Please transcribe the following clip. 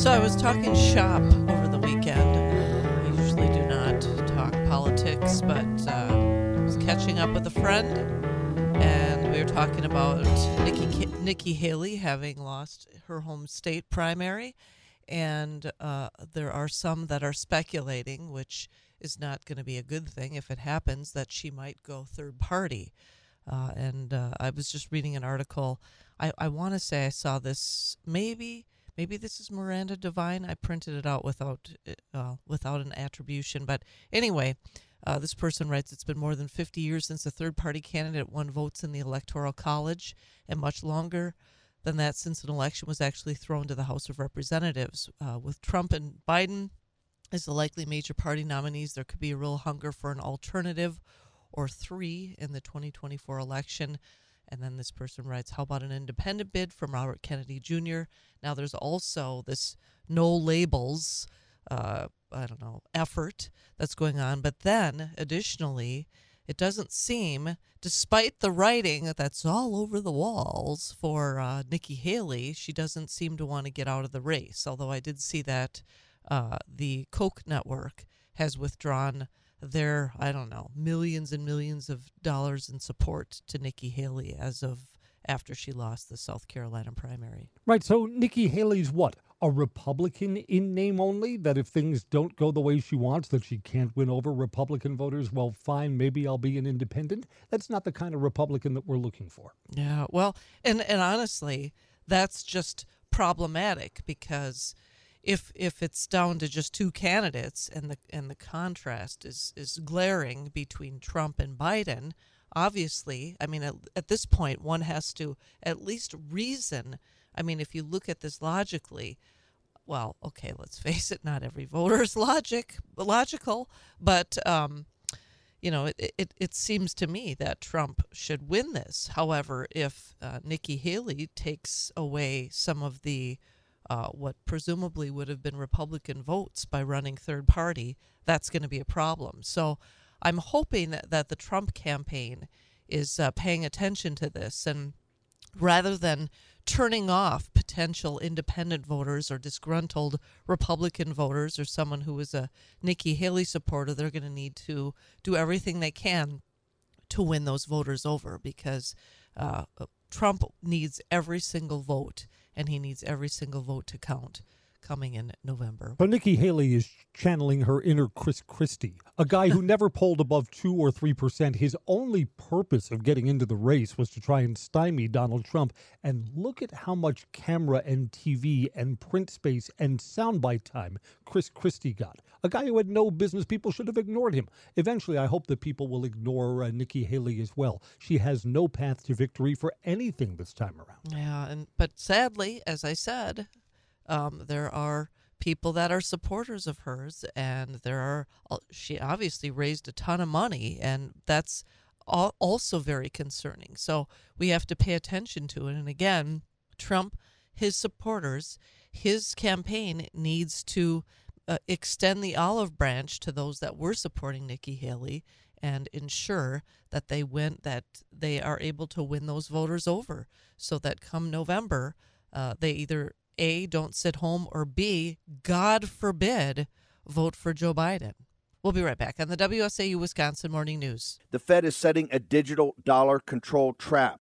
So I was talking shop over the weekend. I usually do not talk politics, but uh, I was catching up with a friend, and we were talking about Nikki Nikki Haley having lost her home state primary, and uh, there are some that are speculating, which is not going to be a good thing if it happens, that she might go third party. Uh, and uh, I was just reading an article. I, I want to say I saw this maybe maybe this is Miranda Devine. I printed it out without uh, without an attribution, but anyway, uh, this person writes it's been more than 50 years since a third party candidate won votes in the Electoral College, and much longer than that since an election was actually thrown to the House of Representatives. Uh, with Trump and Biden as the likely major party nominees, there could be a real hunger for an alternative or three in the 2024 election. And then this person writes, How about an independent bid from Robert Kennedy Jr.? Now, there's also this no labels, uh, I don't know, effort that's going on. But then, additionally, it doesn't seem, despite the writing that's all over the walls for uh, Nikki Haley, she doesn't seem to want to get out of the race. Although I did see that uh, the Koch network has withdrawn their, I don't know, millions and millions of dollars in support to Nikki Haley as of after she lost the South Carolina primary. Right. So Nikki Haley's what? A Republican in name only? That if things don't go the way she wants, that she can't win over Republican voters? Well, fine, maybe I'll be an independent. That's not the kind of Republican that we're looking for. Yeah. Well, and and honestly, that's just problematic because if if it's down to just two candidates and the and the contrast is is glaring between Trump and Biden, obviously, I mean at, at this point one has to at least reason. I mean, if you look at this logically, well, okay, let's face it, not every voter is logic logical, but um, you know, it, it, it seems to me that Trump should win this. However, if uh, Nikki Haley takes away some of the uh, what presumably would have been Republican votes by running third party, that's going to be a problem. So I'm hoping that, that the Trump campaign is uh, paying attention to this and rather than turning off potential independent voters or disgruntled Republican voters or someone who is a Nikki Haley supporter, they're going to need to do everything they can to win those voters over because uh, Trump needs every single vote and he needs every single vote to count coming in November. But Nikki Haley is channeling her inner Chris Christie, a guy who never polled above 2 or 3%. His only purpose of getting into the race was to try and stymie Donald Trump. And look at how much camera and TV and print space and soundbite time Chris Christie got. A guy who had no business. People should have ignored him. Eventually, I hope that people will ignore uh, Nikki Haley as well. She has no path to victory for anything this time around. Yeah, and but sadly, as I said, um, there are people that are supporters of hers, and there are she obviously raised a ton of money, and that's also very concerning. So we have to pay attention to it. And again, Trump, his supporters, his campaign needs to uh, extend the olive branch to those that were supporting Nikki Haley and ensure that they win that they are able to win those voters over so that come November uh, they either a, don't sit home, or B, God forbid, vote for Joe Biden. We'll be right back on the WSAU Wisconsin Morning News. The Fed is setting a digital dollar control trap